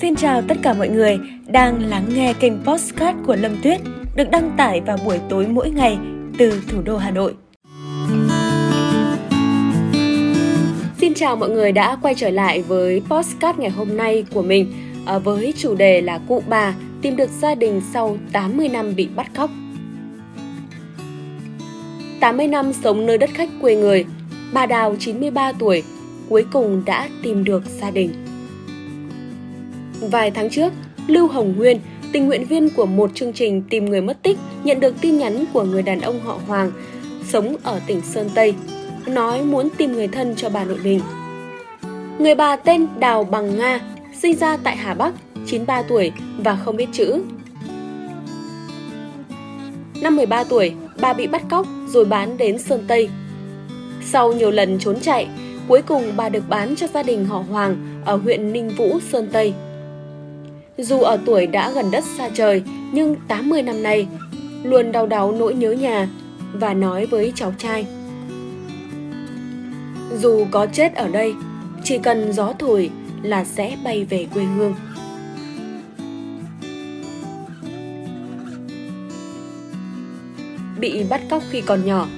Xin chào tất cả mọi người đang lắng nghe kênh Postcard của Lâm Tuyết được đăng tải vào buổi tối mỗi ngày từ thủ đô Hà Nội. Xin chào mọi người đã quay trở lại với Postcard ngày hôm nay của mình à, với chủ đề là cụ bà tìm được gia đình sau 80 năm bị bắt cóc. 80 năm sống nơi đất khách quê người, bà Đào 93 tuổi cuối cùng đã tìm được gia đình. Vài tháng trước, Lưu Hồng Nguyên, tình nguyện viên của một chương trình tìm người mất tích, nhận được tin nhắn của người đàn ông họ Hoàng, sống ở tỉnh Sơn Tây, nói muốn tìm người thân cho bà nội mình. Người bà tên Đào Bằng Nga, sinh ra tại Hà Bắc, 93 tuổi và không biết chữ. Năm 13 tuổi, bà bị bắt cóc rồi bán đến Sơn Tây. Sau nhiều lần trốn chạy, cuối cùng bà được bán cho gia đình họ Hoàng ở huyện Ninh Vũ, Sơn Tây. Dù ở tuổi đã gần đất xa trời, nhưng 80 năm nay, luôn đau đáu nỗi nhớ nhà và nói với cháu trai. Dù có chết ở đây, chỉ cần gió thổi là sẽ bay về quê hương. Bị bắt cóc khi còn nhỏ,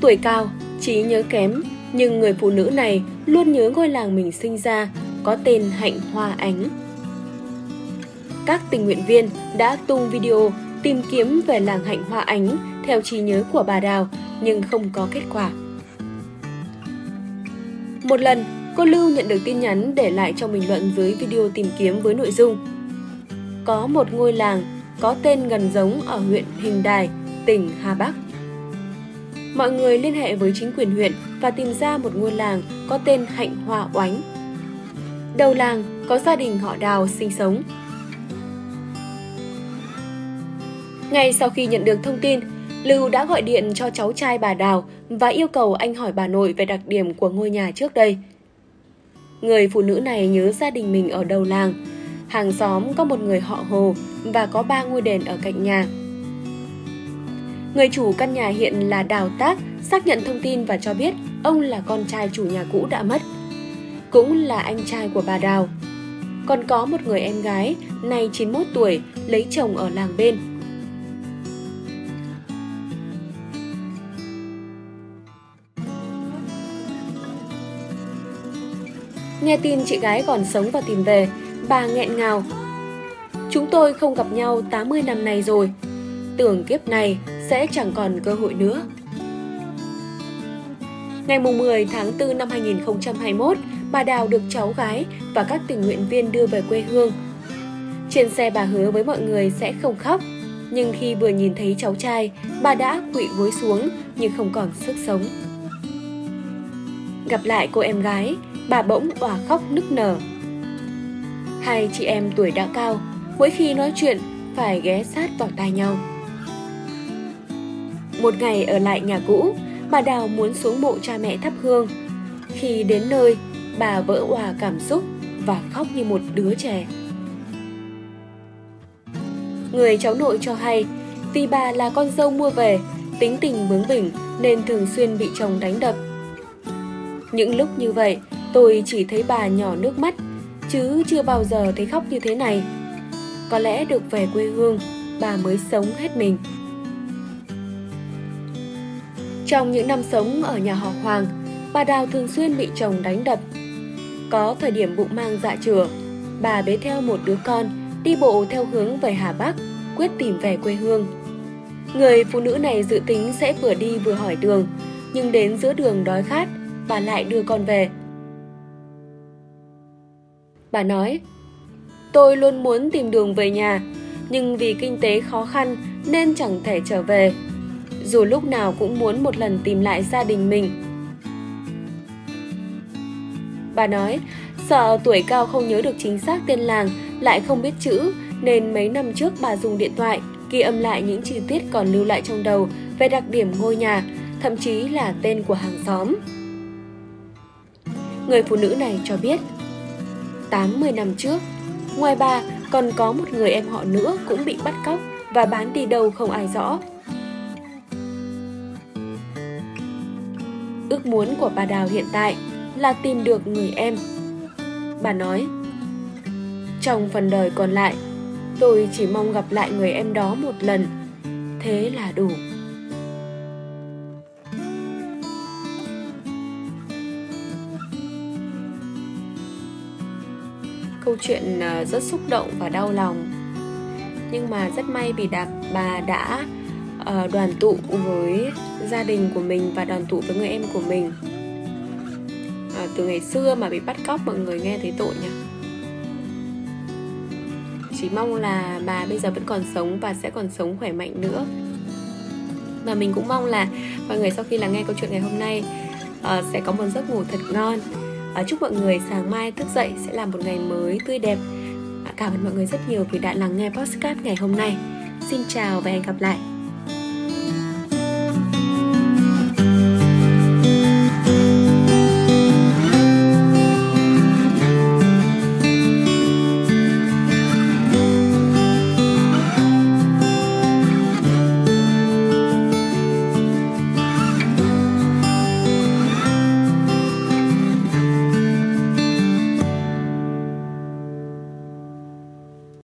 tuổi cao, trí nhớ kém, nhưng người phụ nữ này luôn nhớ ngôi làng mình sinh ra, có tên Hạnh Hoa Ánh các tình nguyện viên đã tung video tìm kiếm về làng hạnh hoa ánh theo trí nhớ của bà Đào nhưng không có kết quả. Một lần, cô Lưu nhận được tin nhắn để lại trong bình luận dưới video tìm kiếm với nội dung Có một ngôi làng có tên gần giống ở huyện Hình Đài, tỉnh Hà Bắc. Mọi người liên hệ với chính quyền huyện và tìm ra một ngôi làng có tên Hạnh Hoa Oánh. Đầu làng có gia đình họ Đào sinh sống Ngay sau khi nhận được thông tin, Lưu đã gọi điện cho cháu trai bà Đào và yêu cầu anh hỏi bà nội về đặc điểm của ngôi nhà trước đây. Người phụ nữ này nhớ gia đình mình ở đầu làng. Hàng xóm có một người họ Hồ và có ba ngôi đền ở cạnh nhà. Người chủ căn nhà hiện là Đào Tác xác nhận thông tin và cho biết ông là con trai chủ nhà cũ đã mất. Cũng là anh trai của bà Đào. Còn có một người em gái, nay 91 tuổi, lấy chồng ở làng bên – Nghe tin chị gái còn sống và tìm về, bà nghẹn ngào. Chúng tôi không gặp nhau 80 năm nay rồi. Tưởng kiếp này sẽ chẳng còn cơ hội nữa. Ngày 10 tháng 4 năm 2021, bà Đào được cháu gái và các tình nguyện viên đưa về quê hương. Trên xe bà hứa với mọi người sẽ không khóc, nhưng khi vừa nhìn thấy cháu trai, bà đã quỵ gối xuống nhưng không còn sức sống. Gặp lại cô em gái, bà bỗng òa khóc nức nở. Hai chị em tuổi đã cao, mỗi khi nói chuyện phải ghé sát vào tai nhau. Một ngày ở lại nhà cũ, bà Đào muốn xuống mộ cha mẹ thắp hương. Khi đến nơi, bà vỡ òa cảm xúc và khóc như một đứa trẻ. Người cháu nội cho hay, vì bà là con dâu mua về, tính tình bướng bỉnh nên thường xuyên bị chồng đánh đập. Những lúc như vậy, Tôi chỉ thấy bà nhỏ nước mắt, chứ chưa bao giờ thấy khóc như thế này. Có lẽ được về quê hương, bà mới sống hết mình. Trong những năm sống ở nhà họ Hoàng, bà Đào thường xuyên bị chồng đánh đập. Có thời điểm bụng mang dạ chửa, bà bế theo một đứa con, đi bộ theo hướng về Hà Bắc, quyết tìm về quê hương. Người phụ nữ này dự tính sẽ vừa đi vừa hỏi đường, nhưng đến giữa đường đói khát, bà lại đưa con về. Bà nói, tôi luôn muốn tìm đường về nhà, nhưng vì kinh tế khó khăn nên chẳng thể trở về. Dù lúc nào cũng muốn một lần tìm lại gia đình mình. Bà nói, sợ tuổi cao không nhớ được chính xác tên làng, lại không biết chữ, nên mấy năm trước bà dùng điện thoại ghi âm lại những chi tiết còn lưu lại trong đầu về đặc điểm ngôi nhà, thậm chí là tên của hàng xóm. Người phụ nữ này cho biết 80 năm trước. Ngoài bà, còn có một người em họ nữa cũng bị bắt cóc và bán đi đâu không ai rõ. Ước muốn của bà Đào hiện tại là tìm được người em. Bà nói, Trong phần đời còn lại, tôi chỉ mong gặp lại người em đó một lần. Thế là đủ. Câu chuyện ờ, rất xúc động và đau lòng. Nhưng mà rất may vì đạp bà đã uh, đoàn tụ với gia đình của mình và đoàn tụ với người em của mình. Uh, từ ngày xưa mà bị bắt cóc mọi người nghe thấy tội nhỉ? Chỉ mong là bà bây giờ vẫn còn sống và sẽ còn sống khỏe mạnh nữa. Và mình cũng mong là mọi người sau khi lắng nghe câu chuyện ngày hôm nay uh, sẽ có một giấc ngủ thật ngon à chúc mọi người sáng mai thức dậy sẽ là một ngày mới tươi đẹp. À, cảm ơn mọi người rất nhiều vì đã lắng nghe podcast ngày hôm nay. Xin chào và hẹn gặp lại.